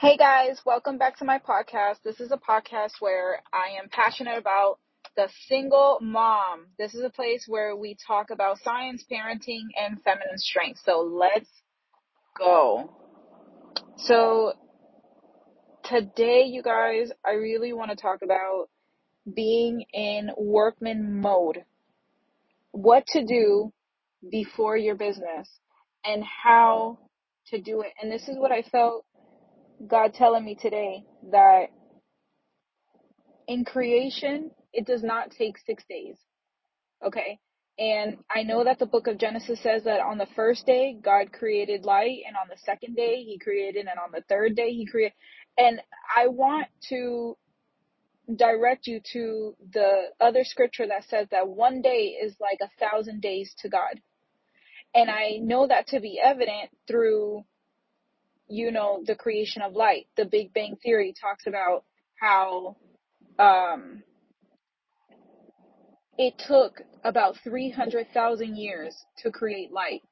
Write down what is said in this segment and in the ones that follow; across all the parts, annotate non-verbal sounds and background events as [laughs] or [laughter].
Hey guys, welcome back to my podcast. This is a podcast where I am passionate about the single mom. This is a place where we talk about science, parenting, and feminine strength. So let's go. So today, you guys, I really want to talk about being in workman mode. What to do before your business and how to do it. And this is what I felt God telling me today that in creation, it does not take six days. Okay. And I know that the book of Genesis says that on the first day, God created light, and on the second day, He created, and on the third day, He created. And I want to direct you to the other scripture that says that one day is like a thousand days to God. And I know that to be evident through, you know, the creation of light. The Big Bang Theory talks about how um, it took about 300,000 years to create light.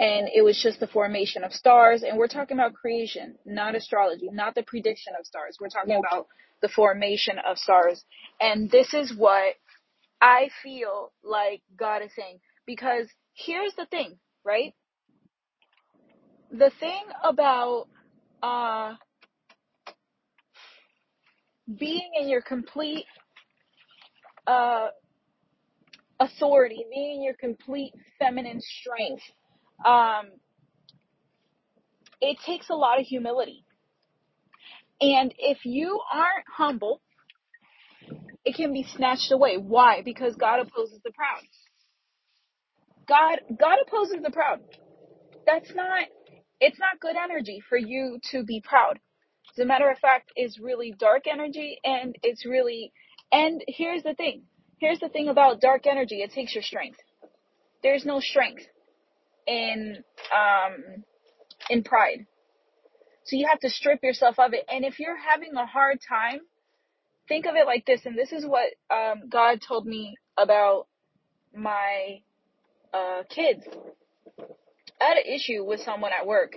And it was just the formation of stars. And we're talking about creation, not astrology, not the prediction of stars. We're talking about the formation of stars. And this is what I feel like God is saying. Because here's the thing, right? The thing about uh, being in your complete uh, authority, being in your complete feminine strength, um, it takes a lot of humility. And if you aren't humble, it can be snatched away. Why? Because God opposes the proud. God God opposes the proud. That's not it's not good energy for you to be proud. As a matter of fact, it's really dark energy and it's really and here's the thing. Here's the thing about dark energy, it takes your strength. There's no strength in um in pride. So you have to strip yourself of it. And if you're having a hard time think of it like this, and this is what um, God told me about my uh, kids. I had an issue with someone at work,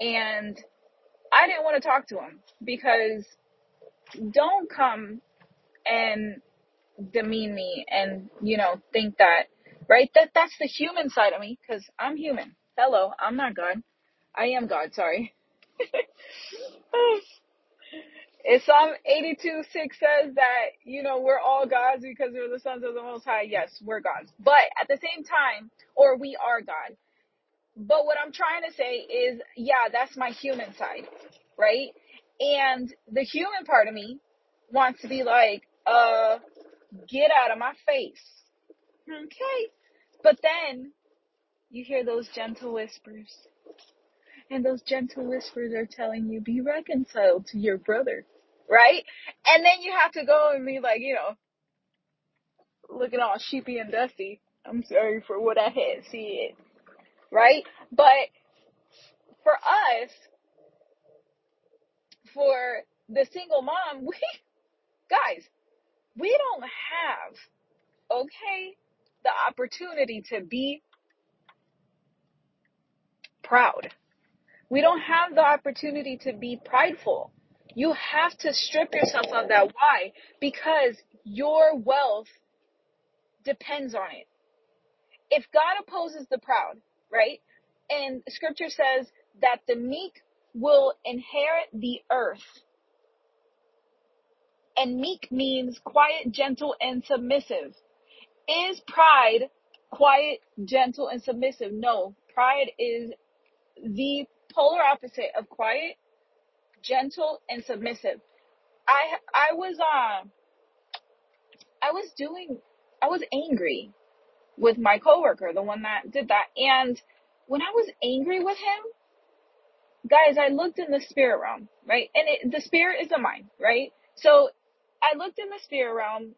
and I didn't want to talk to him because don't come and demean me and you know think that right that that's the human side of me because I'm human. Hello, I'm not God. I am God. Sorry. [laughs] If Psalm 82 6 says that, you know, we're all gods because we're the sons of the Most High, yes, we're gods. But at the same time, or we are God. But what I'm trying to say is, yeah, that's my human side, right? And the human part of me wants to be like, uh, get out of my face. Okay. But then you hear those gentle whispers. And those gentle whispers are telling you, be reconciled to your brother right? And then you have to go and be like, you know, looking all sheepy and dusty. I'm sorry for what I had said, right? But for us, for the single mom, [laughs] we, guys, we don't have, okay, the opportunity to be proud. We don't have the opportunity to be prideful. You have to strip yourself of that. Why? Because your wealth depends on it. if God opposes the proud, right? And scripture says that the meek will inherit the earth. And meek means quiet, gentle, and submissive. Is pride quiet, gentle, and submissive? No. Pride is the polar opposite of quiet, gentle, and submissive. I I was um I was doing I was angry with my coworker, the one that did that. And when I was angry with him, guys, I looked in the spirit realm, right? And it, the spirit is the mind, right? So I looked in the spirit realm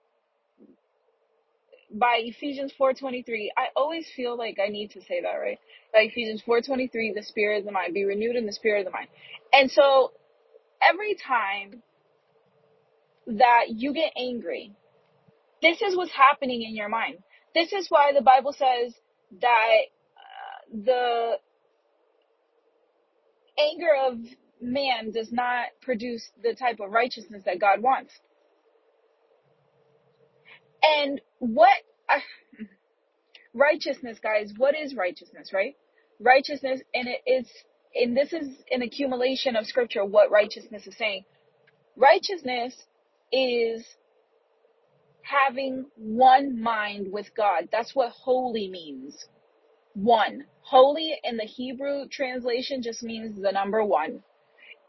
by Ephesians 4:23. I always feel like I need to say that, right? By Ephesians 4:23, the spirit of the mind be renewed in the spirit of the mind. And so every time that you get angry, this is what's happening in your mind. This is why the Bible says that uh, the anger of man does not produce the type of righteousness that God wants. And what uh, righteousness, guys, what is righteousness, right? Righteousness, and it is, and this is an accumulation of scripture, what righteousness is saying. Righteousness is having one mind with God. That's what holy means. One. Holy in the Hebrew translation just means the number one.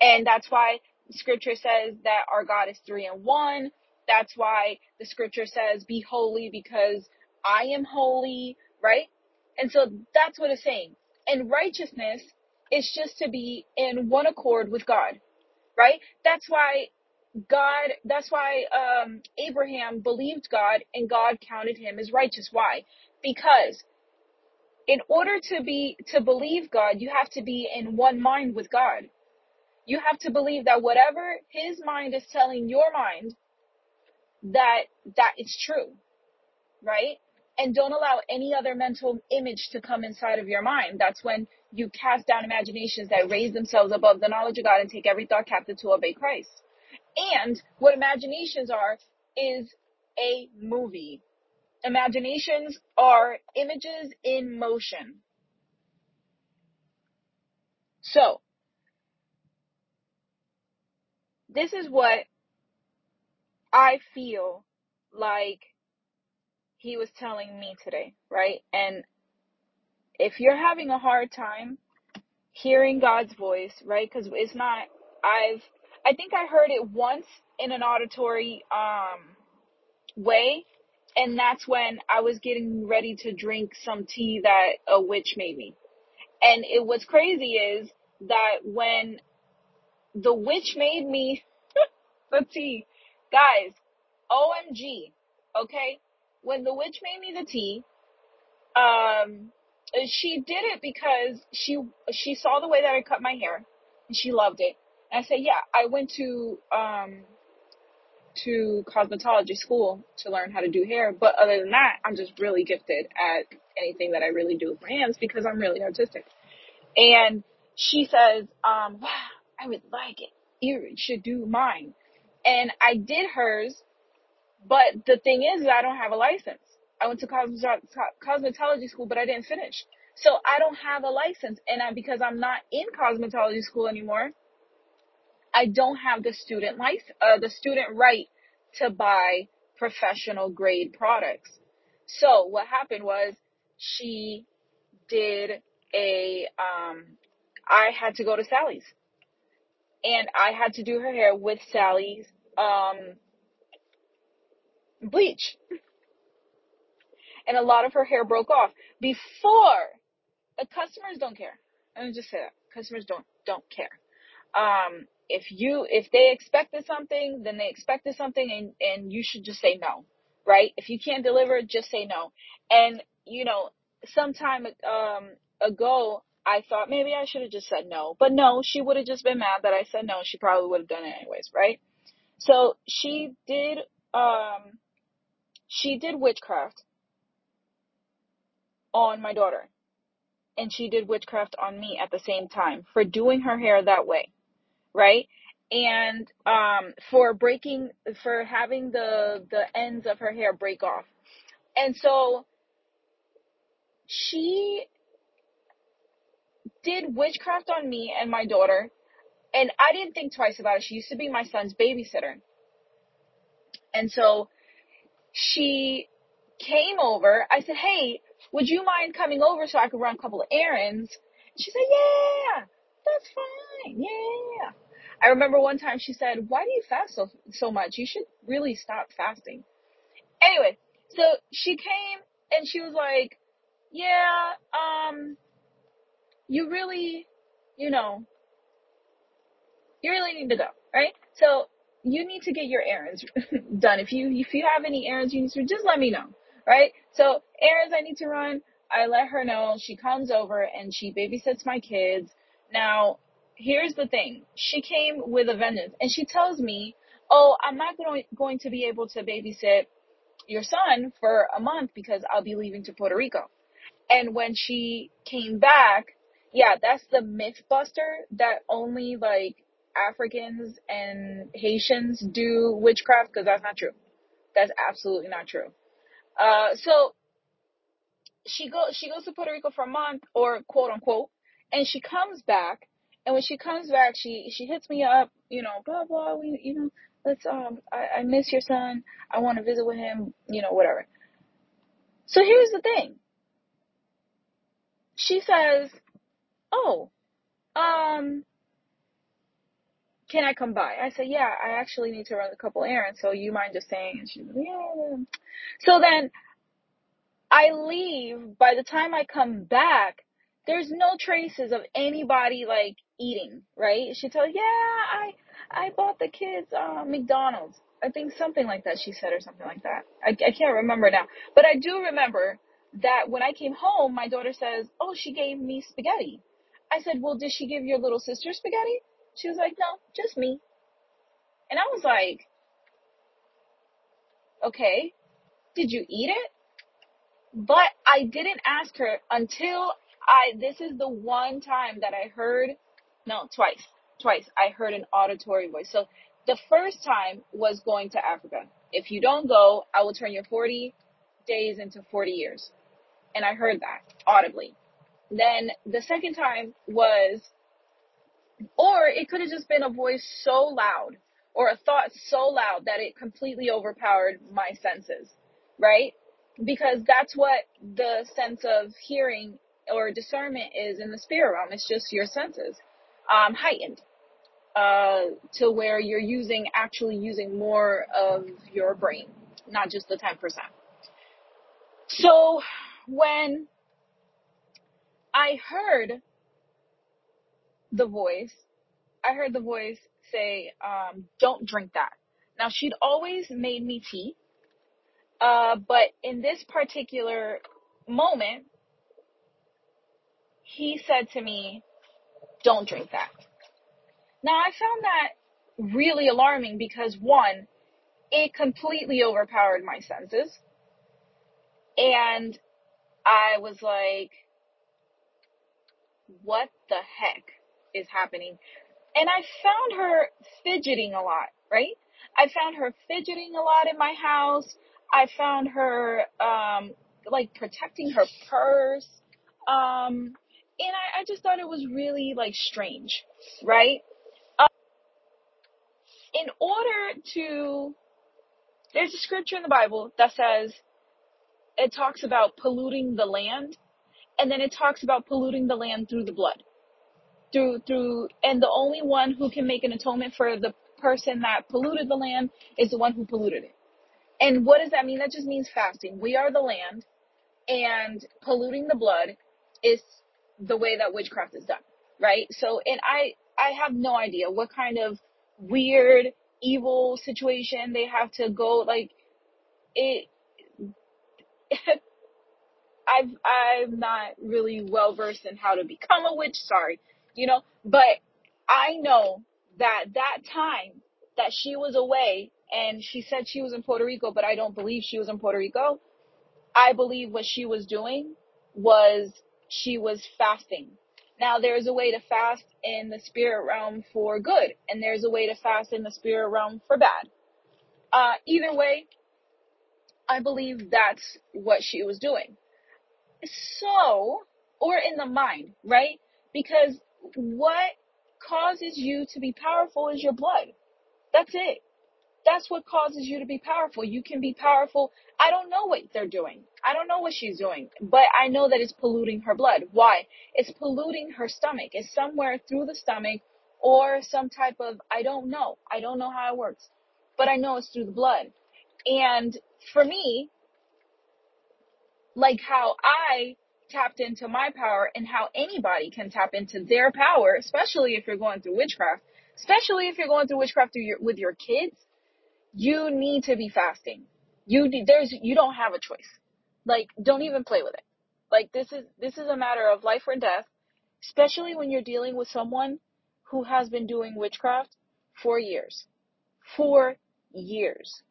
And that's why scripture says that our God is three in one. That's why the scripture says, be holy because I am holy, right? And so that's what it's saying. And righteousness is just to be in one accord with God, right? That's why God, that's why um, Abraham believed God and God counted him as righteous. Why? Because in order to be, to believe God, you have to be in one mind with God. You have to believe that whatever his mind is telling your mind, that that is true, right? And don't allow any other mental image to come inside of your mind. That's when you cast down imaginations that raise themselves above the knowledge of God and take every thought captive to obey Christ. And what imaginations are is a movie. Imaginations are images in motion. So, this is what I feel like he was telling me today, right? And if you're having a hard time hearing God's voice, right? Because it's not, I've, I think I heard it once in an auditory um, way, and that's when I was getting ready to drink some tea that a witch made me. And it was crazy is that when the witch made me [laughs] the tea, guys, OMG, okay? When the witch made me the tea, um, she did it because she she saw the way that I cut my hair and she loved it. And I said, yeah, I went to um to cosmetology school to learn how to do hair, but other than that, I'm just really gifted at anything that I really do with my hands because I'm really artistic. And she says, um, wow, I would like it. You should do mine. And I did hers, but the thing is, I don't have a license. I went to cosmetology school, but I didn't finish. So I don't have a license. And I, because I'm not in cosmetology school anymore, I don't have the student license, uh, the student right to buy professional grade products. So what happened was she did a, um, I had to go to Sally's and I had to do her hair with Sally's, um, bleach and a lot of her hair broke off before the customers don't care. Let me just say that customers don't don't care. Um, if you if they expected something, then they expected something, and and you should just say no, right? If you can't deliver, just say no. And you know, sometime um ago, I thought maybe I should have just said no, but no, she would have just been mad that I said no. She probably would have done it anyways, right? So she did um she did witchcraft on my daughter. And she did witchcraft on me at the same time for doing her hair that way. Right? And um for breaking for having the the ends of her hair break off. And so she did witchcraft on me and my daughter. And I didn't think twice about it. She used to be my son's babysitter. And so she came over. I said, Hey, would you mind coming over so I could run a couple of errands? And she said, yeah, that's fine. Yeah. I remember one time she said, why do you fast so, so much? You should really stop fasting. Anyway, so she came and she was like, yeah, um, you really, you know, you really need to go, right? So you need to get your errands [laughs] done. If you if you have any errands you need to just let me know, right? So errands I need to run, I let her know. She comes over and she babysits my kids. Now, here's the thing. She came with a vengeance and she tells me, "Oh, I'm not going to be able to babysit your son for a month because I'll be leaving to Puerto Rico." And when she came back, yeah, that's the myth buster that only like Africans and Haitians do witchcraft because that's not true. That's absolutely not true. Uh, so she goes she goes to Puerto Rico for a month or quote unquote, and she comes back. And when she comes back, she she hits me up, you know, blah blah. We you know, let's um, I, I miss your son. I want to visit with him, you know, whatever. So here's the thing. She says, "Oh, um, can I come by?" I said, "Yeah, I actually need to run a couple errands, so you mind just staying?" And she's like, "Yeah." So then I leave. By the time I come back, there's no traces of anybody like eating, right? She told, yeah, I I bought the kids uh, McDonald's. I think something like that she said or something like that. I, I can't remember now. But I do remember that when I came home, my daughter says, oh, she gave me spaghetti. I said, well, did she give your little sister spaghetti? She was like, no, just me. And I was like, okay, did you eat it? But I didn't ask her until I, this is the one time that I heard, no, twice, twice, I heard an auditory voice. So the first time was going to Africa. If you don't go, I will turn your 40 days into 40 years. And I heard that audibly. Then the second time was, or it could have just been a voice so loud or a thought so loud that it completely overpowered my senses, right? because that's what the sense of hearing or discernment is in the spirit realm. It's just your senses um, heightened uh, to where you're using actually using more of your brain, not just the ten percent. So when I heard the voice, I heard the voice say, um, "Don't drink that." Now she'd always made me tea uh, but in this particular moment, he said to me, don't drink that. Now I found that really alarming because one, it completely overpowered my senses. And I was like, what the heck is happening? And I found her fidgeting a lot, right? I found her fidgeting a lot in my house. I found her um like protecting her purse. Um and I, I just thought it was really like strange, right? Um, in order to there's a scripture in the Bible that says it talks about polluting the land and then it talks about polluting the land through the blood. Through through and the only one who can make an atonement for the person that polluted the land is the one who polluted it. And what does that mean? That just means fasting. We are the land and polluting the blood is the way that witchcraft is done, right? So, and I, I have no idea what kind of weird, evil situation they have to go, like, it, [laughs] I've, I'm not really well versed in how to become a witch, sorry, you know, but I know that that time that she was away and she said she was in Puerto Rico, but I don't believe she was in Puerto Rico. I believe what she was doing was she was fasting. Now there's a way to fast in the spirit realm for good, and there's a way to fast in the spirit realm for bad. Uh, either way, I believe that's what she was doing. So, or in the mind, right? Because what causes you to be powerful is your blood. That's it. That's what causes you to be powerful. You can be powerful. I don't know what they're doing. I don't know what she's doing, but I know that it's polluting her blood. Why? It's polluting her stomach. It's somewhere through the stomach or some type of, I don't know. I don't know how it works, but I know it's through the blood. And for me, like how I tapped into my power and how anybody can tap into their power, especially if you're going through witchcraft, especially if you're going through witchcraft through your, with your kids, you need to be fasting. You there's you don't have a choice. Like don't even play with it. Like this is this is a matter of life or death, especially when you're dealing with someone who has been doing witchcraft for years. For years.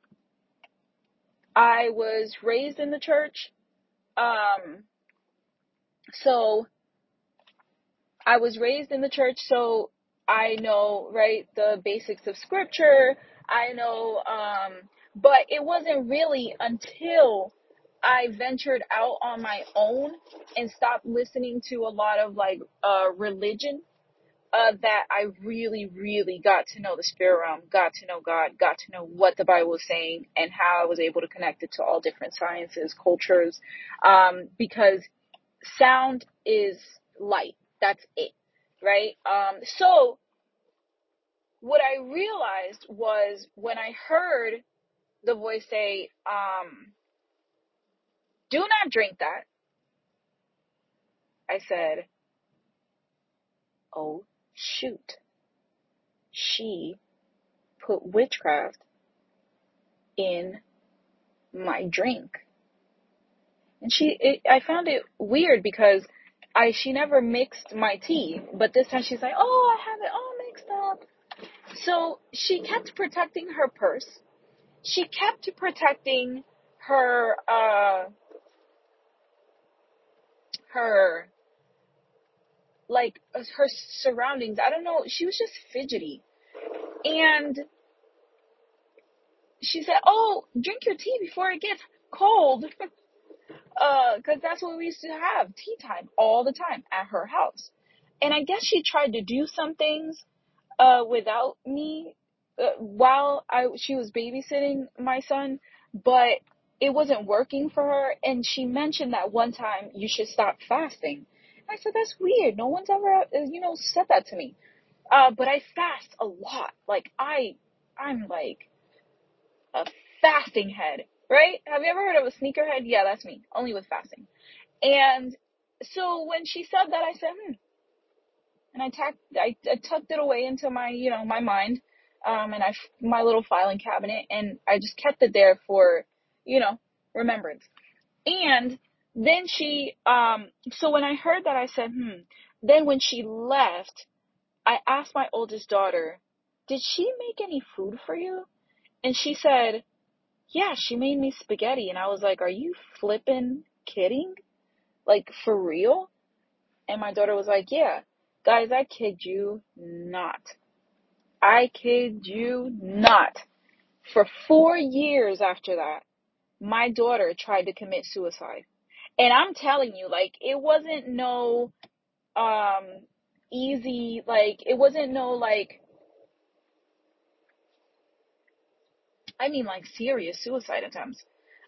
I was raised in the church. Um so I was raised in the church, so I know, right, the basics of scripture. I know, um, but it wasn't really until I ventured out on my own and stopped listening to a lot of like uh, religion uh, that I really, really got to know the spirit realm, got to know God, got to know what the Bible was saying, and how I was able to connect it to all different sciences, cultures, um, because sound is light. That's it, right? Um, so what I realized was when I heard the voice say, um, "Do not drink that," I said, "Oh shoot." She put witchcraft in my drink. And she, it, I found it weird because I, she never mixed my tea, but this time she's like, oh, I have it all mixed up. So she kept protecting her purse. She kept protecting her, uh, her, like, her surroundings. I don't know. She was just fidgety. And she said, oh, drink your tea before it gets cold. [laughs] Uh, cause that's what we used to have, tea time all the time at her house. And I guess she tried to do some things, uh, without me, uh, while I, she was babysitting my son, but it wasn't working for her. And she mentioned that one time you should stop fasting. I said, that's weird. No one's ever, uh, you know, said that to me. Uh, but I fast a lot. Like I, I'm like a fasting head right? Have you ever heard of a sneakerhead? Yeah, that's me, only with fasting. And so when she said that, I said, hmm. And I, tacked, I, I tucked it away into my, you know, my mind, um, and I, my little filing cabinet, and I just kept it there for, you know, remembrance. And then she, um, so when I heard that, I said, hmm. Then when she left, I asked my oldest daughter, did she make any food for you? And she said, yeah, she made me spaghetti. And I was like, are you flipping kidding? Like, for real? And my daughter was like, yeah. Guys, I kid you not. I kid you not. For four years after that, my daughter tried to commit suicide. And I'm telling you, like, it wasn't no, um, easy, like, it wasn't no, like, I mean, like, serious suicide attempts.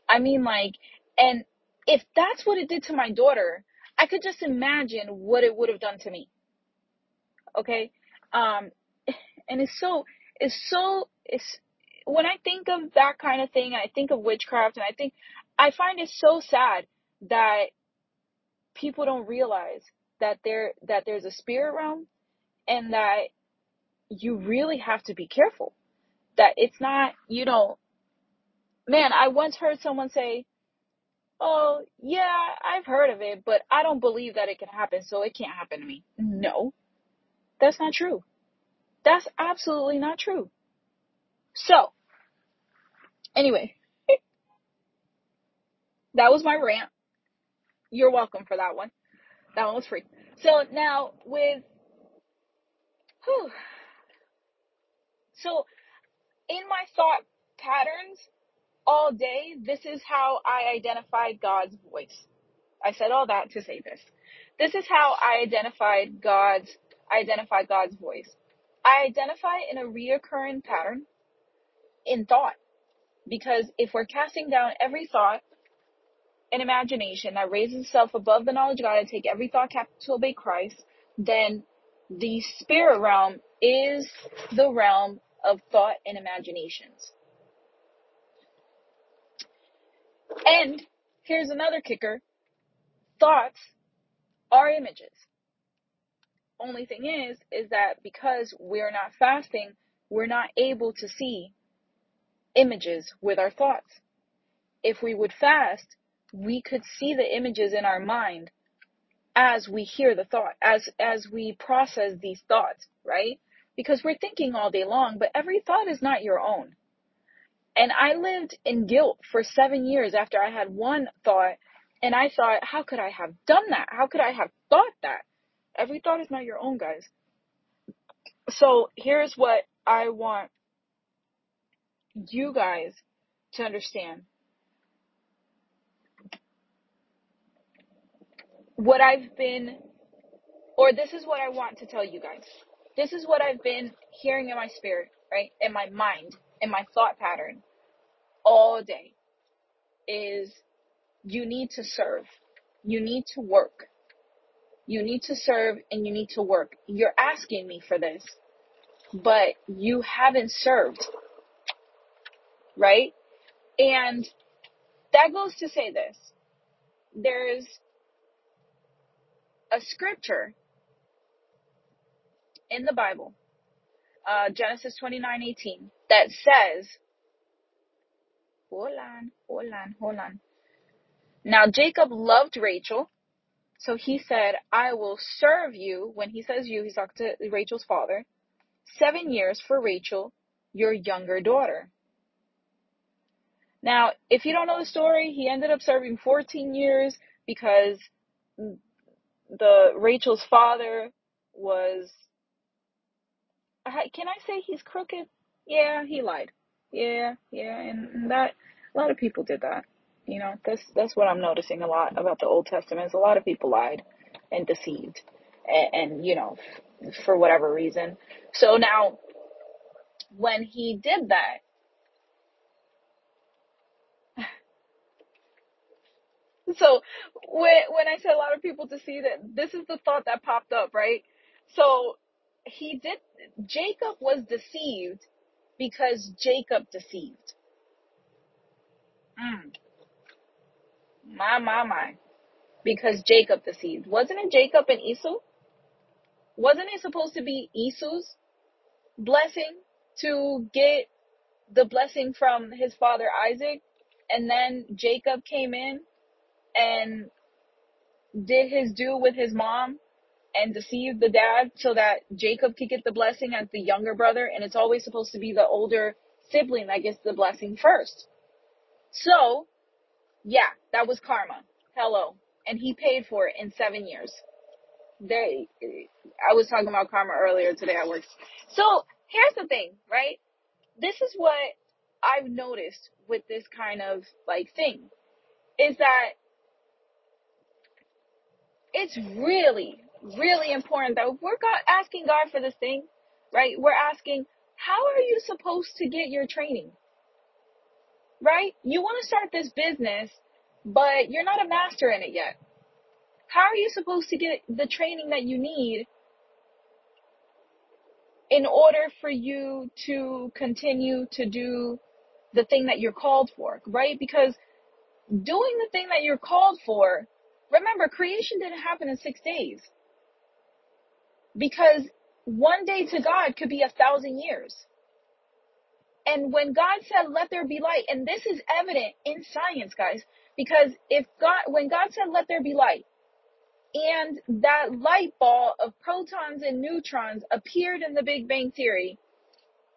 I mean, like, and if that's what it did to my daughter, I could just imagine what it would have done to me. Okay? Um, [laughs] and it's so, it's so, it's, when I think of that kind of thing, I think of witchcraft, and I think, I find it so sad that people don't realize that there, that there's a spirit realm, and that you really have to be careful. That it's not, you know, man, I once heard someone say, oh, yeah, I've heard of it, but I don't believe that it can happen, so it can't happen to me. No, that's not true. That's absolutely not true. So, anyway, [laughs] that was my rant. You're welcome for that one. That one was free. So now with, whew, so in my thought patterns all day, this is how I identified God's voice. I said all that to say this. This is how I identified God's, I identify God's voice. I identify in a reoccurring pattern in thought. Because if we're casting down every thought and imagination that raises itself above the knowledge of God and take every thought captive to obey Christ, then the spirit realm is the realm of thought and imaginations. And here's another kicker. Thoughts are images. Only thing is, is that because we're not fasting, we're not able to see images with our thoughts. If we would fast, we could see the images in our mind as we hear the thought, as, as we process these thoughts, right? Because we're thinking all day long, but every thought is not your own. And I lived in guilt for seven years after I had one thought and I thought, how could I have done that? How could I have thought that? Every thought is not your own, guys. So here's what I want you guys to understand. What I've been, or this is what I want to tell you guys. This is what I've been hearing in my spirit, right? In my mind, in my thought pattern all day is you need to serve. You need to work. You need to serve and you need to work. You're asking me for this, but you haven't served. Right? And that goes to say this. There's a scripture in the Bible, uh, Genesis 29 18, that says, hold on, hold on, hold on. Now Jacob loved Rachel, so he said, I will serve you. When he says you, he's talking to Rachel's father. Seven years for Rachel, your younger daughter. Now, if you don't know the story, he ended up serving 14 years because the Rachel's father was can I say he's crooked? Yeah, he lied. Yeah, yeah, and that a lot of people did that. You know, that's that's what I'm noticing a lot about the Old Testament. Is a lot of people lied and deceived, and, and you know, f- for whatever reason. So now, when he did that, [sighs] so when when I said a lot of people deceive, that this is the thought that popped up, right? So he did. Jacob was deceived because Jacob deceived. Mm. My, my, my. Because Jacob deceived. Wasn't it Jacob and Esau? Wasn't it supposed to be Esau's blessing to get the blessing from his father Isaac? And then Jacob came in and did his due with his mom and deceived the dad so that Jacob could get the blessing as the younger brother. And it's always supposed to be the older sibling that gets the blessing first. So, yeah, that was karma. Hello. And he paid for it in seven years. They, I was talking about karma earlier today at work. So here's the thing, right? This is what I've noticed with this kind of like thing is that it's really, really important that we're God, asking God for this thing, right? We're asking, how are you supposed to get your training? Right? You want to start this business, but you're not a master in it yet. How are you supposed to get the training that you need in order for you to continue to do the thing that you're called for, right? Because doing the thing that you're called for, remember, creation didn't happen in six days. Because one day to God could be a thousand years. And when God said, let there be light, and this is evident in science, guys, because if God, when God said, let there be light, and that light ball of protons and neutrons appeared in the Big Bang Theory,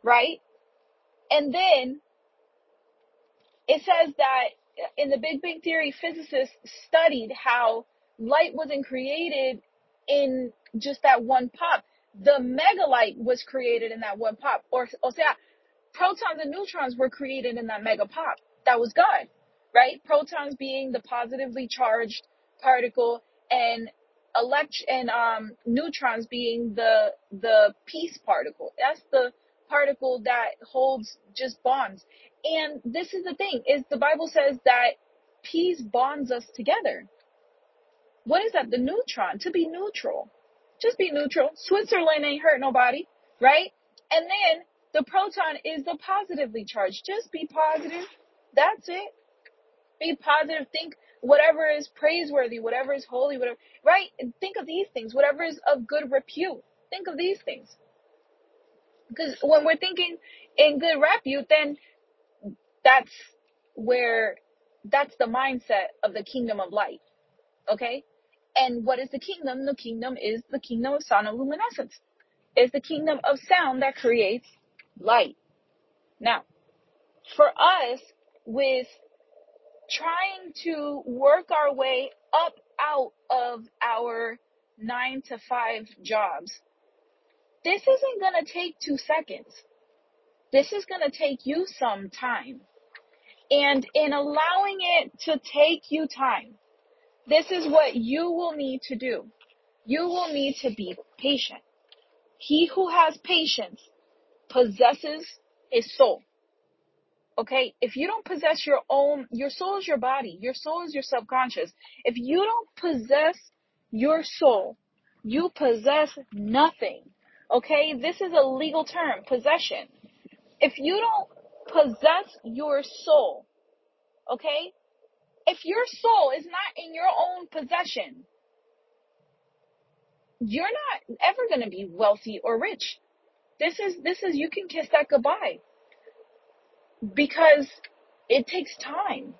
right? And then it says that in the Big Bang Theory, physicists studied how light wasn't created in just that one pop. The mega light was created in that one pop. Or, o sea, protons and neutrons were created in that mega pop. That was God, right? Protons being the positively charged particle and elect and um neutrons being the the peace particle. That's the particle that holds just bonds. And this is the thing is the Bible says that peace bonds us together. What is that? The neutron to be neutral. Just be neutral. Switzerland ain't hurt nobody, right? And then the proton is the positively charged. Just be positive. That's it. Be positive. Think whatever is praiseworthy, whatever is holy, whatever, right? Think of these things. Whatever is of good repute. Think of these things. Because when we're thinking in good repute, then that's where, that's the mindset of the kingdom of light. Okay? And what is the kingdom? The kingdom is the kingdom of sound and luminescence. It's the kingdom of sound that creates light. Now, for us, with trying to work our way up out of our nine to five jobs, this isn't going to take two seconds. This is going to take you some time. And in allowing it to take you time, this is what you will need to do. You will need to be patient. He who has patience possesses his soul. Okay? If you don't possess your own, your soul is your body. Your soul is your subconscious. If you don't possess your soul, you possess nothing. Okay? This is a legal term, possession. If you don't possess your soul, okay? If your soul is not in your own possession, you're not ever going to be wealthy or rich. This is, this is, you can kiss that goodbye because it takes time.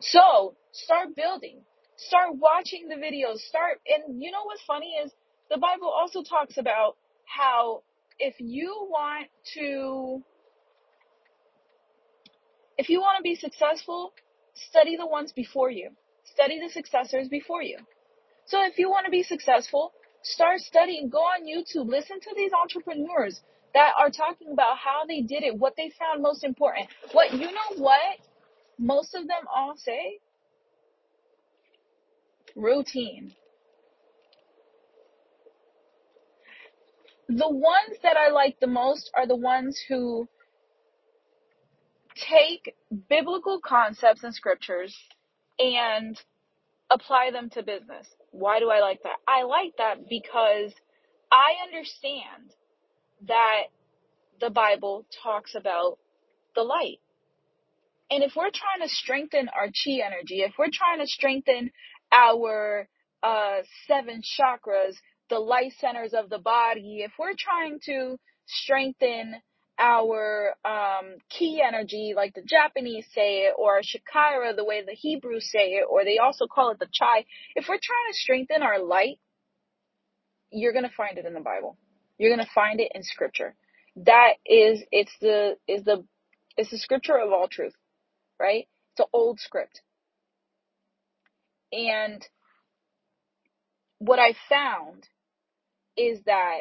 So start building, start watching the videos, start, and you know what's funny is the Bible also talks about how if you want to, if you want to be successful, study the ones before you. Study the successors before you. So if you want to be successful, start studying, go on YouTube, listen to these entrepreneurs that are talking about how they did it, what they found most important. What, you know what? Most of them all say routine. The ones that I like the most are the ones who take biblical concepts and scriptures and apply them to business. Why do I like that? I like that because I understand that the Bible talks about the light. And if we're trying to strengthen our chi energy, if we're trying to strengthen our uh, seven chakras, the light centers of the body, if we're trying to strengthen our um, ki energy, like the Japanese say it, or Shakira, the way the Hebrews say it, or they also call it the chai, if we're trying to strengthen our light, you're going to find it in the Bible. You're going to find it in scripture. That is, it's the, is the, it's the scripture of all truth, right? It's an old script. And what I found is that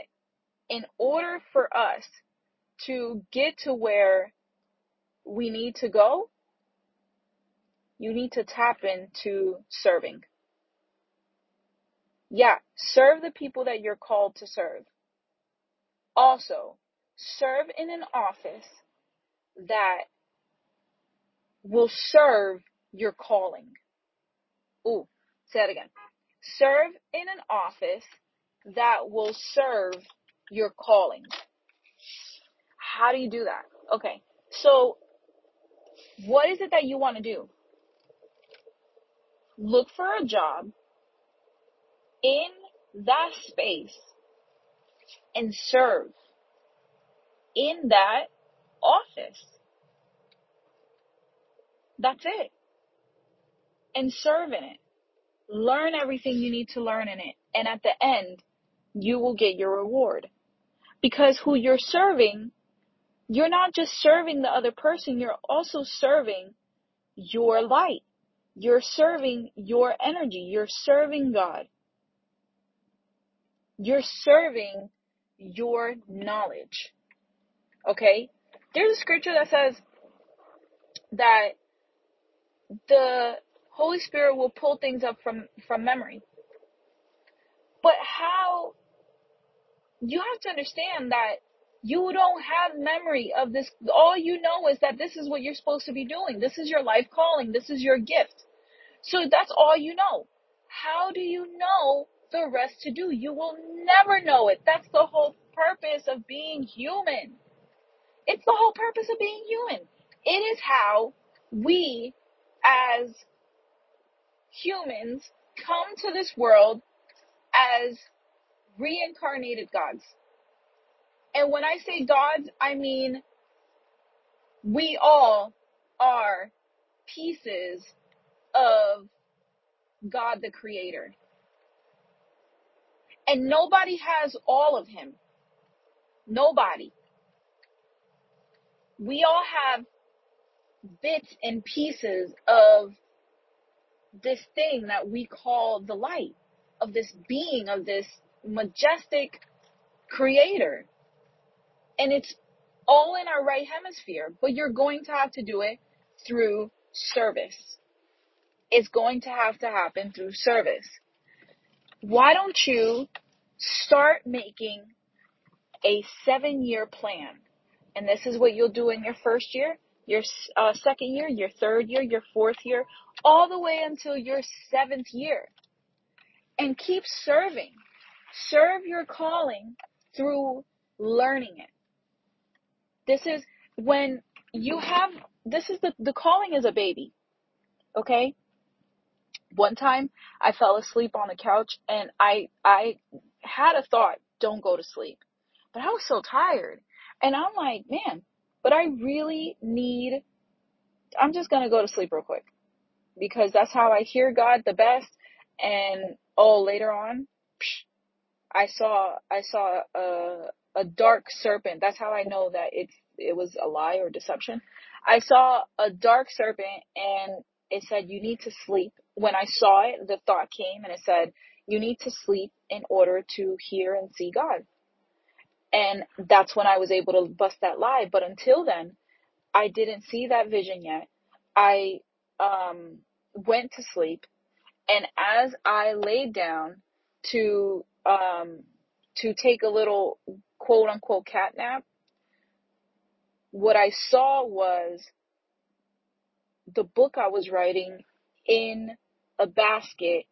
in order for us to get to where we need to go, you need to tap into serving. Yeah, serve the people that you're called to serve. Also, serve in an office that will serve your calling. Ooh, say that again. Serve in an office that will serve your calling. How do you do that? Okay. So, what is it that you want to do? Look for a job in that space and serve in that office. That's it. And serve in it. Learn everything you need to learn in it. And at the end, you will get your reward. Because who you're serving, you're not just serving the other person, you're also serving your light. You're serving your energy. You're serving God. You're serving your knowledge. Okay? There's a scripture that says that the Holy Spirit will pull things up from, from memory. But how, you have to understand that you don't have memory of this. All you know is that this is what you're supposed to be doing. This is your life calling. This is your gift. So that's all you know. How do you know the rest to do? You will never know it. That's the whole purpose of being human. It's the whole purpose of being human. It is how we as humans come to this world as reincarnated gods. And when I say gods, I mean we all are pieces of God the Creator. And nobody has all of Him. Nobody. We all have bits and pieces of this thing that we call the light. of this being, of this majestic creator. And it's all in our right hemisphere, but you're going to have to do it through service. It's going to have to happen through service. Why don't you start making a seven year plan? And this is what you'll do in your first year, your uh, second year, your third year, your fourth year, all the way until your seventh year. And keep serving. Serve your calling through learning it. This is when you have, this is the, the calling is a baby. Okay? One time I fell asleep on the couch and I, I had a thought, don't go to sleep. But I was so tired. And I'm like, man, but I really need, I'm just going to go to sleep real quick because that's how I hear God the best. And oh, later on, psh, I saw, I saw a, a dark serpent. That's how I know that it's, it was a lie or deception. I saw a dark serpent and it said, you need to sleep. When I saw it, the thought came and it said, you need to sleep in order to hear and see God. And that's when I was able to bust that lie. But until then, I didn't see that vision yet. I um, went to sleep, and as I laid down to um, to take a little quote unquote catnap, what I saw was the book I was writing in a basket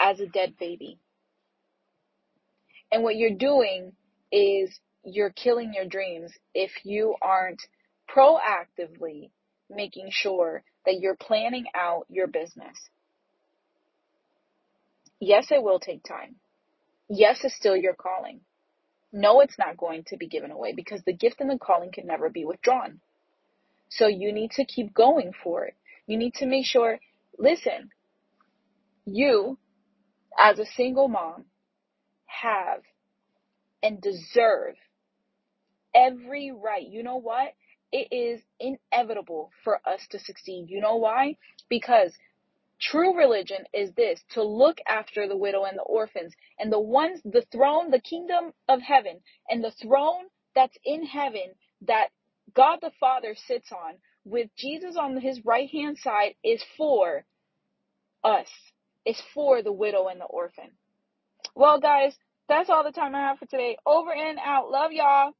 as a dead baby. And what you're doing is you're killing your dreams if you aren't proactively making sure that you're planning out your business. Yes, it will take time. Yes, it's still your calling. No, it's not going to be given away because the gift and the calling can never be withdrawn. So you need to keep going for it. You need to make sure, listen, you as a single mom have and deserve every right. You know what? It is inevitable for us to succeed. You know why? Because true religion is this to look after the widow and the orphans and the ones, the throne, the kingdom of heaven and the throne that's in heaven that God the Father sits on with Jesus on his right hand side is for us. It's for the widow and the orphan. Well, guys, that's all the time I have for today. Over and out. Love y'all.